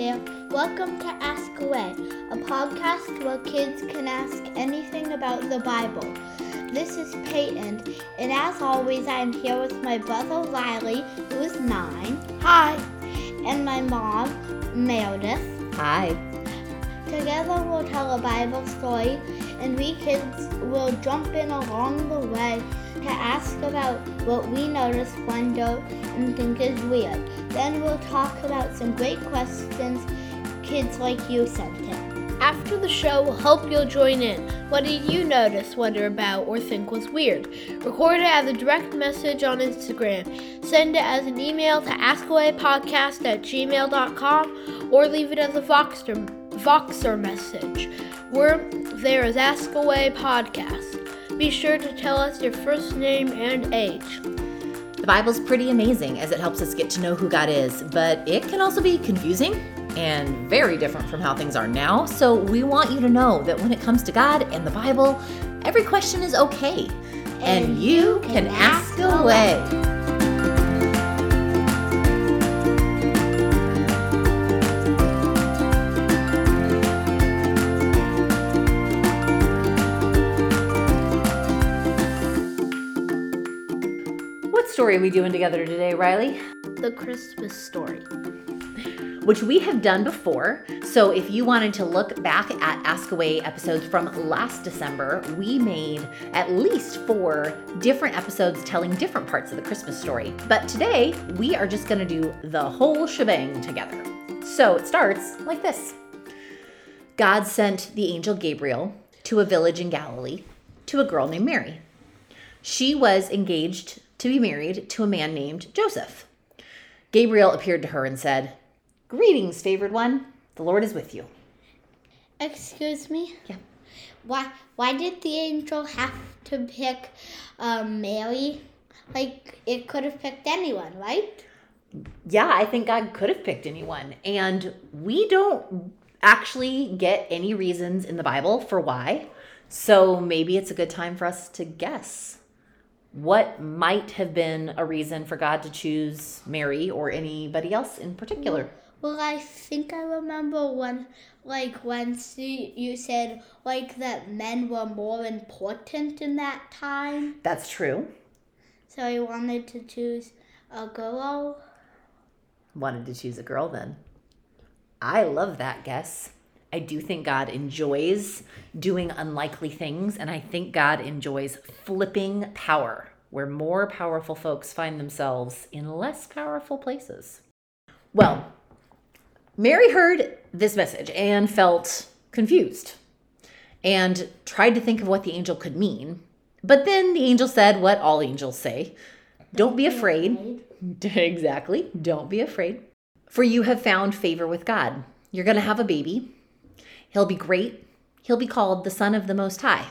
there. Welcome to Ask Away, a podcast where kids can ask anything about the Bible. This is Peyton, and as always, I'm here with my brother Riley, who is nine. Hi. And my mom, Meredith. Hi. Together, we'll tell a Bible story, and we kids will jump in along the way to ask about what we notice, wonder, and think is weird. Then we'll talk about some great questions kids like you sent in. After the show, hope you'll join in. What did you notice, wonder about, or think was weird? Record it as a direct message on Instagram. Send it as an email to askawaypodcast at gmail.com or leave it as a Voxer, Voxer message. We're there as Ask Away Podcast. Be sure to tell us your first name and age. The Bible's pretty amazing as it helps us get to know who God is, but it can also be confusing and very different from how things are now. So we want you to know that when it comes to God and the Bible, every question is okay. And, and you can, can ask away. What story are we doing together today, Riley? The Christmas story which we have done before. So if you wanted to look back at Ask Away episodes from last December, we made at least four different episodes telling different parts of the Christmas story. But today, we are just going to do the whole shebang together. So it starts like this God sent the angel Gabriel to a village in Galilee to a girl named Mary. She was engaged to be married to a man named Joseph. Gabriel appeared to her and said, Greetings, favored one. The Lord is with you. Excuse me? Yeah. Why why did the angel have to pick um, Mary? Like it could have picked anyone, right? Yeah, I think God could have picked anyone. And we don't actually get any reasons in the Bible for why. So maybe it's a good time for us to guess what might have been a reason for God to choose Mary or anybody else in particular. Well, I think I remember when, like, once you, you said, like, that men were more important in that time. That's true. So I wanted to choose a girl. Wanted to choose a girl then. I love that guess. I do think God enjoys doing unlikely things, and I think God enjoys flipping power, where more powerful folks find themselves in less powerful places. Well, Mary heard this message and felt confused and tried to think of what the angel could mean. But then the angel said what all angels say Don't be afraid. exactly. Don't be afraid. For you have found favor with God. You're going to have a baby. He'll be great. He'll be called the Son of the Most High.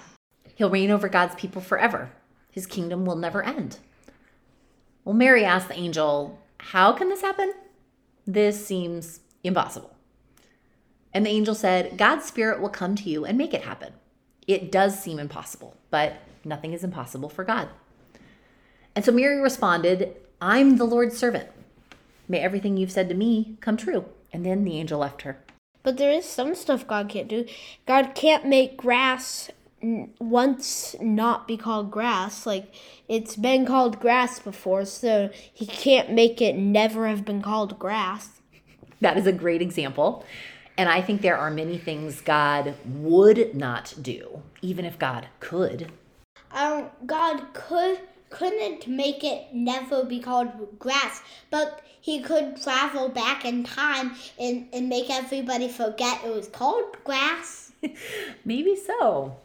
He'll reign over God's people forever. His kingdom will never end. Well, Mary asked the angel, How can this happen? This seems Impossible. And the angel said, God's spirit will come to you and make it happen. It does seem impossible, but nothing is impossible for God. And so Mary responded, I'm the Lord's servant. May everything you've said to me come true. And then the angel left her. But there is some stuff God can't do. God can't make grass once not be called grass. Like it's been called grass before, so he can't make it never have been called grass. That is a great example. And I think there are many things God would not do, even if God could. Um, God could couldn't make it never be called grass, but he could travel back in time and, and make everybody forget it was called grass. Maybe so.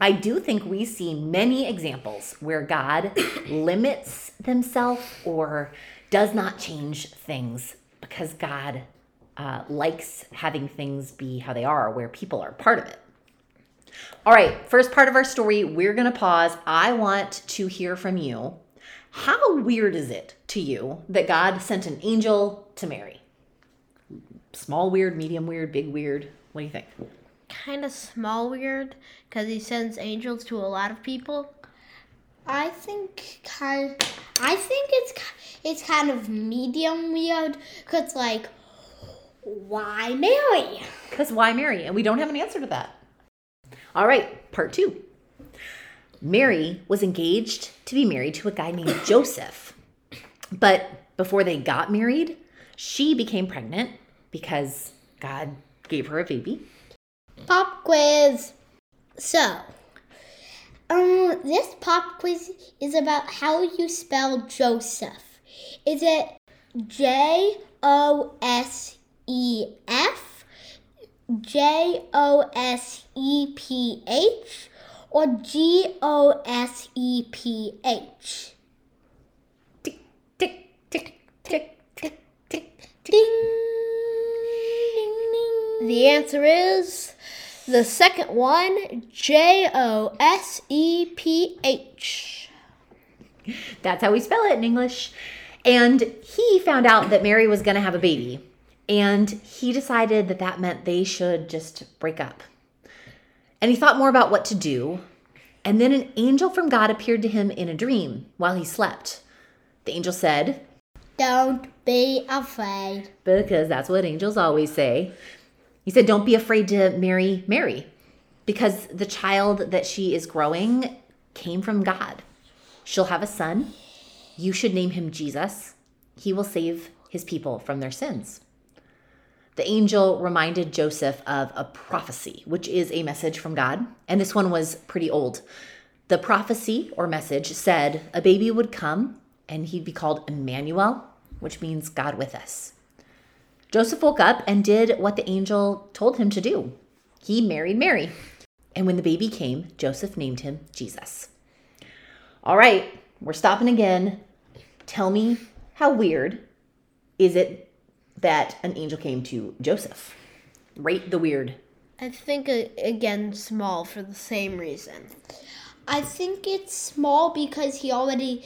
I do think we see many examples where God limits himself or does not change things because God uh, likes having things be how they are, where people are part of it. All right, first part of our story, we're going to pause. I want to hear from you. How weird is it to you that God sent an angel to Mary? Small weird, medium weird, big weird? What do you think? Kind of small weird because he sends angels to a lot of people. I think kind Of, I think it's it's kind of medium weird cuz like why Mary? Because why Mary? And we don't have an answer to that. All right, part two. Mary was engaged to be married to a guy named Joseph. But before they got married, she became pregnant because God gave her a baby. Pop quiz. So, um, this pop quiz is about how you spell Joseph. Is it J O S E F, J O S E P H, or G O S E P H? Tick, tick, tick, tick, tick, tick. Ding, ding, ding. The answer is the second one J O S E P H. That's how we spell it in English. And he found out that Mary was going to have a baby. And he decided that that meant they should just break up. And he thought more about what to do. And then an angel from God appeared to him in a dream while he slept. The angel said, Don't be afraid. because that's what angels always say. He said, Don't be afraid to marry Mary, because the child that she is growing came from God. She'll have a son. You should name him Jesus. He will save his people from their sins. The angel reminded Joseph of a prophecy, which is a message from God, and this one was pretty old. The prophecy or message said a baby would come and he'd be called Emmanuel, which means God with us. Joseph woke up and did what the angel told him to do. He married Mary. And when the baby came, Joseph named him Jesus. All right, we're stopping again. Tell me how weird is it that an angel came to Joseph? Rate the weird. I think uh, again small for the same reason. I think it's small because he already,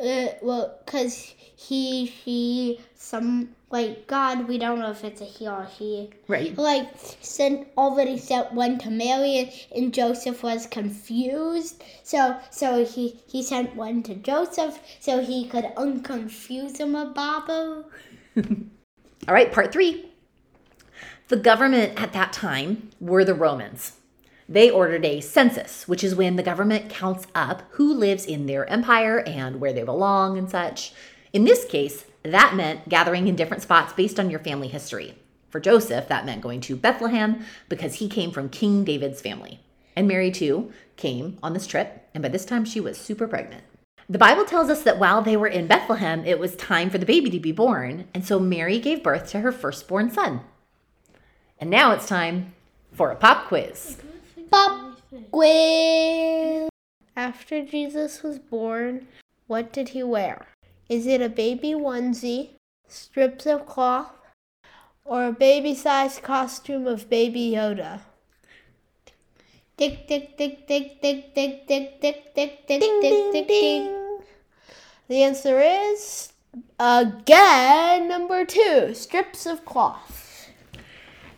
uh, well, because he, he, some, like, God, we don't know if it's a he or he, Right. like, sent, already sent one to Mary and, and Joseph was confused. So, so he, he sent one to Joseph so he could unconfuse him about him. All right, part three. The government at that time were the Romans. They ordered a census, which is when the government counts up who lives in their empire and where they belong and such. In this case, that meant gathering in different spots based on your family history. For Joseph, that meant going to Bethlehem because he came from King David's family. And Mary, too, came on this trip, and by this time she was super pregnant. The Bible tells us that while they were in Bethlehem, it was time for the baby to be born, and so Mary gave birth to her firstborn son. And now it's time for a pop quiz. Pop quiz. After Jesus was born, what did he wear? Is it a baby onesie, strips of cloth, or a baby sized costume of Baby Yoda? Tick, tick, tick, tick, tick, tick, tick, tick, tick, tick, Ding, tick, ding, tick, tick. ding. The answer is again number two strips of cloth.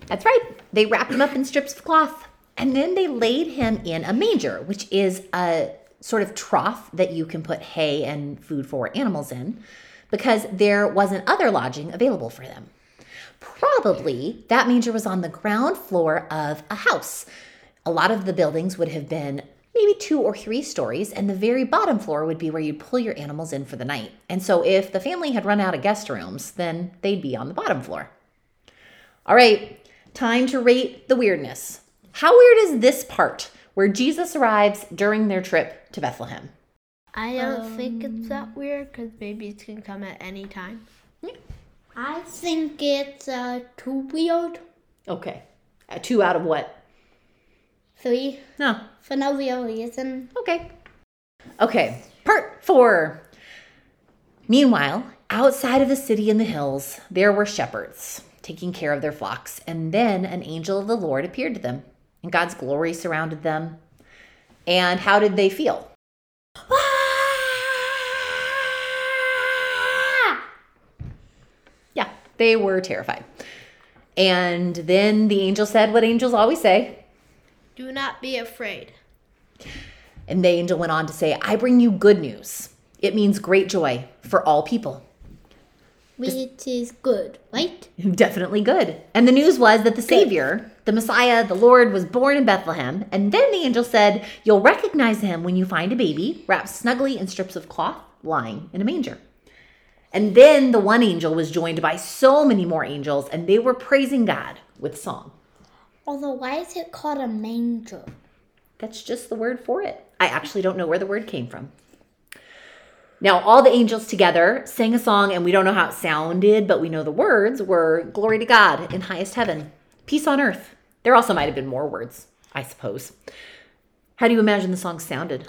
That's right. They wrapped him up in strips of cloth, and then they laid him in a manger, which is a sort of trough that you can put hay and food for animals in, because there wasn't other lodging available for them. Probably that manger was on the ground floor of a house. A lot of the buildings would have been maybe two or three stories, and the very bottom floor would be where you'd pull your animals in for the night. And so if the family had run out of guest rooms, then they'd be on the bottom floor. All right, time to rate the weirdness. How weird is this part where Jesus arrives during their trip to Bethlehem? I don't think it's that weird because maybe babies can come at any time. I think it's uh, too weird. Okay. Uh, two out of what? Three, No. for no real reason. Okay. Okay. Part four. Meanwhile, outside of the city in the hills, there were shepherds taking care of their flocks, and then an angel of the Lord appeared to them, and God's glory surrounded them. And how did they feel? Ah! Yeah, they were terrified. And then the angel said what angels always say. Do not be afraid. And the angel went on to say, I bring you good news. It means great joy for all people. which is good, right? Definitely good. And the news was that the Savior, the Messiah, the Lord, was born in Bethlehem. And then the angel said, You'll recognize him when you find a baby wrapped snugly in strips of cloth lying in a manger. And then the one angel was joined by so many more angels, and they were praising God with song. Although, why is it called a manger? That's just the word for it. I actually don't know where the word came from. Now, all the angels together sang a song, and we don't know how it sounded, but we know the words were Glory to God in highest heaven, peace on earth. There also might have been more words, I suppose. How do you imagine the song sounded?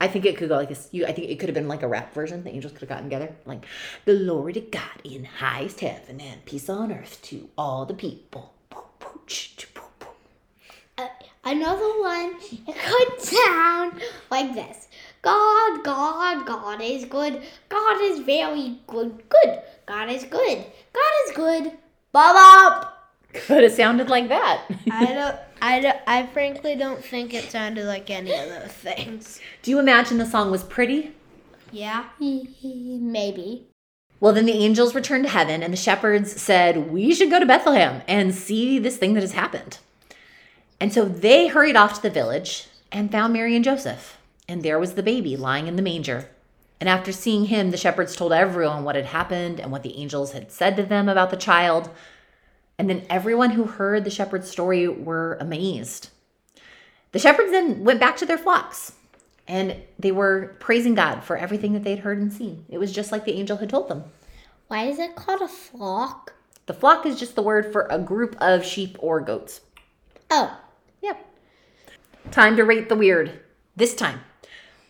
I think it could go like this. You, I think it could have been like a rap version. The angels could have gotten together, like "Glory to God in highest heaven and peace on earth to all the people." Uh, another one, it could sound like this. God, God, God is good. God is very good. Good. God is good. God is good. Bob up. Could have sounded like that. I don't. I, don't, I frankly don't think it sounded like any of those things. Do you imagine the song was pretty? Yeah. Maybe. Well, then the angels returned to heaven, and the shepherds said, We should go to Bethlehem and see this thing that has happened. And so they hurried off to the village and found Mary and Joseph. And there was the baby lying in the manger. And after seeing him, the shepherds told everyone what had happened and what the angels had said to them about the child. And then everyone who heard the shepherd's story were amazed. The shepherds then went back to their flocks and they were praising God for everything that they'd heard and seen. It was just like the angel had told them. Why is it called a flock? The flock is just the word for a group of sheep or goats. Oh, Yep. Time to rate the weird. This time,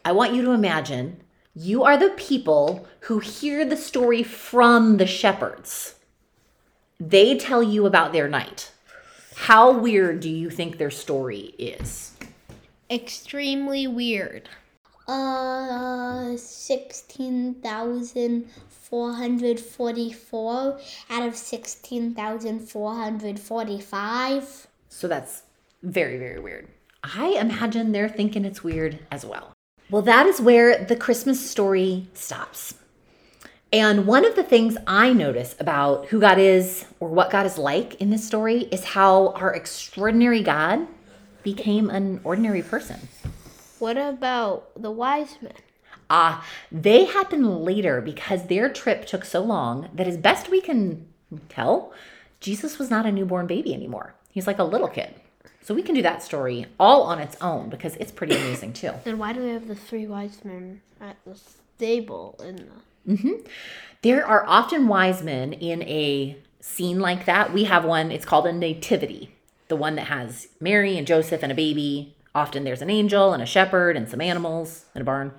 I want you to imagine you are the people who hear the story from the shepherds. They tell you about their night. How weird do you think their story is? Extremely weird. uh, 16,444 out of 16,445. So that's very, very weird. I imagine they're thinking it's weird as well. Well, that is where the Christmas story stops. And one of the things I notice about who God is or what God is like in this story is how our extraordinary God became an ordinary person. What about the wise men? Ah, they happen later because their trip took so long that, as best we can tell, Jesus was not a newborn baby anymore. He's like a little kid. So we can do that story all on its own because it's pretty amazing too. Then why do we have the three wise men at the stable in the There are often wise men in a scene like that. We have one, it's called a nativity, the one that has Mary and Joseph and a baby. Often there's an angel and a shepherd and some animals and a barn.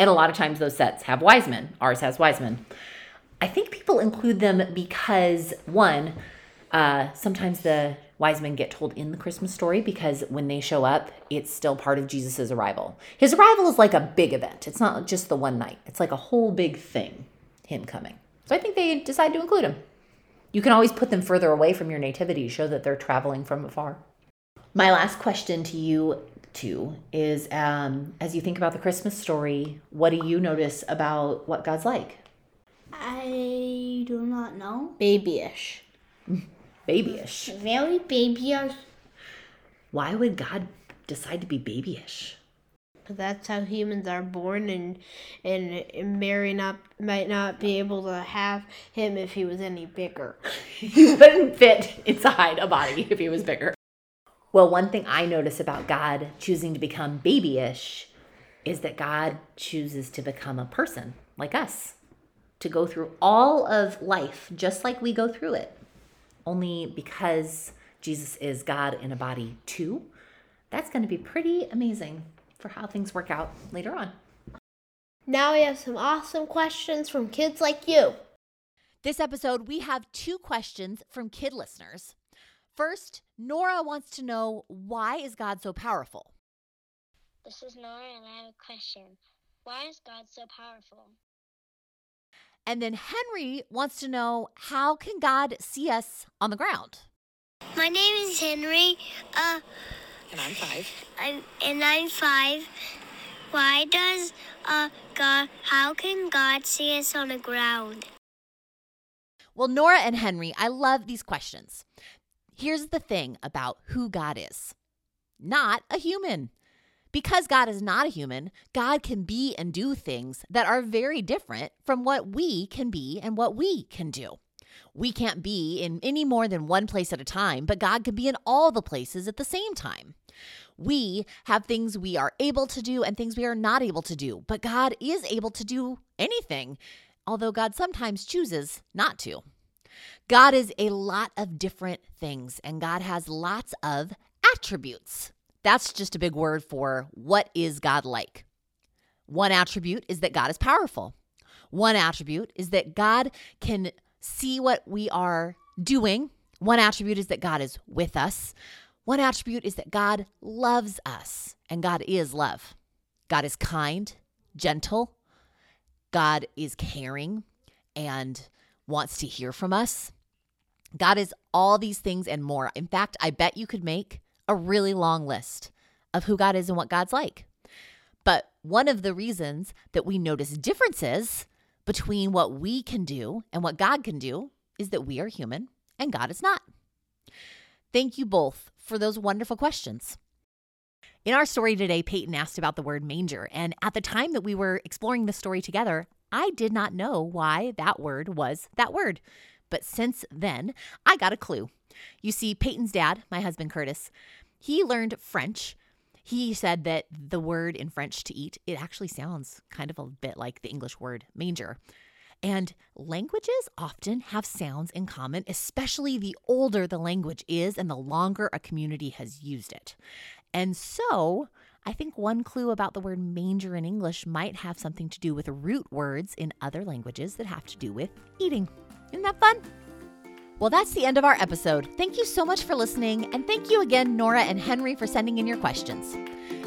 And a lot of times those sets have wise men. Ours has wise men. I think people include them because, one, uh, sometimes the wise men get told in the Christmas story because when they show up, it's still part of Jesus' arrival. His arrival is like a big event, it's not just the one night, it's like a whole big thing, him coming. So I think they decide to include him. You can always put them further away from your nativity to show that they're traveling from afar. My last question to you two is um, as you think about the Christmas story, what do you notice about what God's like? I do not know. babyish. Babyish. Very babyish. Why would God decide to be babyish? That's how humans are born, and and Mary not might not be able to have him if he was any bigger. he wouldn't fit inside a body if he was bigger. Well, one thing I notice about God choosing to become babyish is that God chooses to become a person like us, to go through all of life just like we go through it. Only because Jesus is God in a body too, that's going to be pretty amazing for how things work out later on. Now we have some awesome questions from kids like you. This episode, we have two questions from kid listeners. First, Nora wants to know why is God so powerful? This is Nora, and I have a question. Why is God so powerful? And then Henry wants to know how can God see us on the ground? My name is Henry. Uh, And I'm five. I'm and I'm five. Why does uh God? How can God see us on the ground? Well, Nora and Henry, I love these questions. Here's the thing about who God is not a human. Because God is not a human, God can be and do things that are very different from what we can be and what we can do. We can't be in any more than one place at a time, but God can be in all the places at the same time. We have things we are able to do and things we are not able to do, but God is able to do anything, although God sometimes chooses not to. God is a lot of different things, and God has lots of attributes. That's just a big word for what is God like. One attribute is that God is powerful. One attribute is that God can see what we are doing. One attribute is that God is with us. One attribute is that God loves us, and God is love. God is kind, gentle. God is caring and wants to hear from us. God is all these things and more. In fact, I bet you could make a really long list of who God is and what God's like. But one of the reasons that we notice differences between what we can do and what God can do is that we are human and God is not. Thank you both for those wonderful questions. In our story today, Peyton asked about the word manger. And at the time that we were exploring the story together, I did not know why that word was that word. But since then, I got a clue. You see, Peyton's dad, my husband Curtis, he learned French. He said that the word in French to eat, it actually sounds kind of a bit like the English word manger. And languages often have sounds in common, especially the older the language is and the longer a community has used it. And so, I think one clue about the word manger in English might have something to do with root words in other languages that have to do with eating. Isn't that fun? Well, that's the end of our episode. Thank you so much for listening, and thank you again, Nora and Henry, for sending in your questions.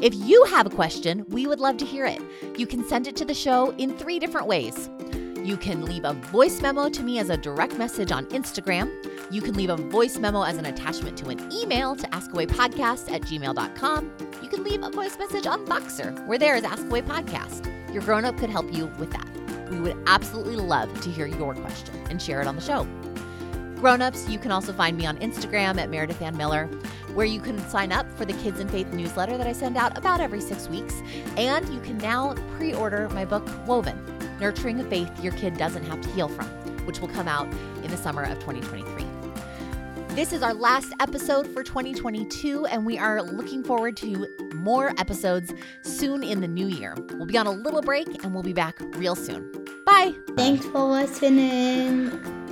If you have a question, we would love to hear it. You can send it to the show in three different ways. You can leave a voice memo to me as a direct message on Instagram. You can leave a voice memo as an attachment to an email to askawaypodcast at gmail.com. You can leave a voice message on Voxer, where there is Ask Away Podcast. Your grown up could help you with that. We would absolutely love to hear your question and share it on the show. Grown-ups, you can also find me on Instagram at Meredith Anne Miller, where you can sign up for the Kids in Faith newsletter that I send out about every six weeks. And you can now pre-order my book, Woven, Nurturing a Faith Your Kid Doesn't Have to Heal From, which will come out in the summer of 2023. This is our last episode for 2022, and we are looking forward to more episodes soon in the new year. We'll be on a little break and we'll be back real soon. Bye. Thanks for listening.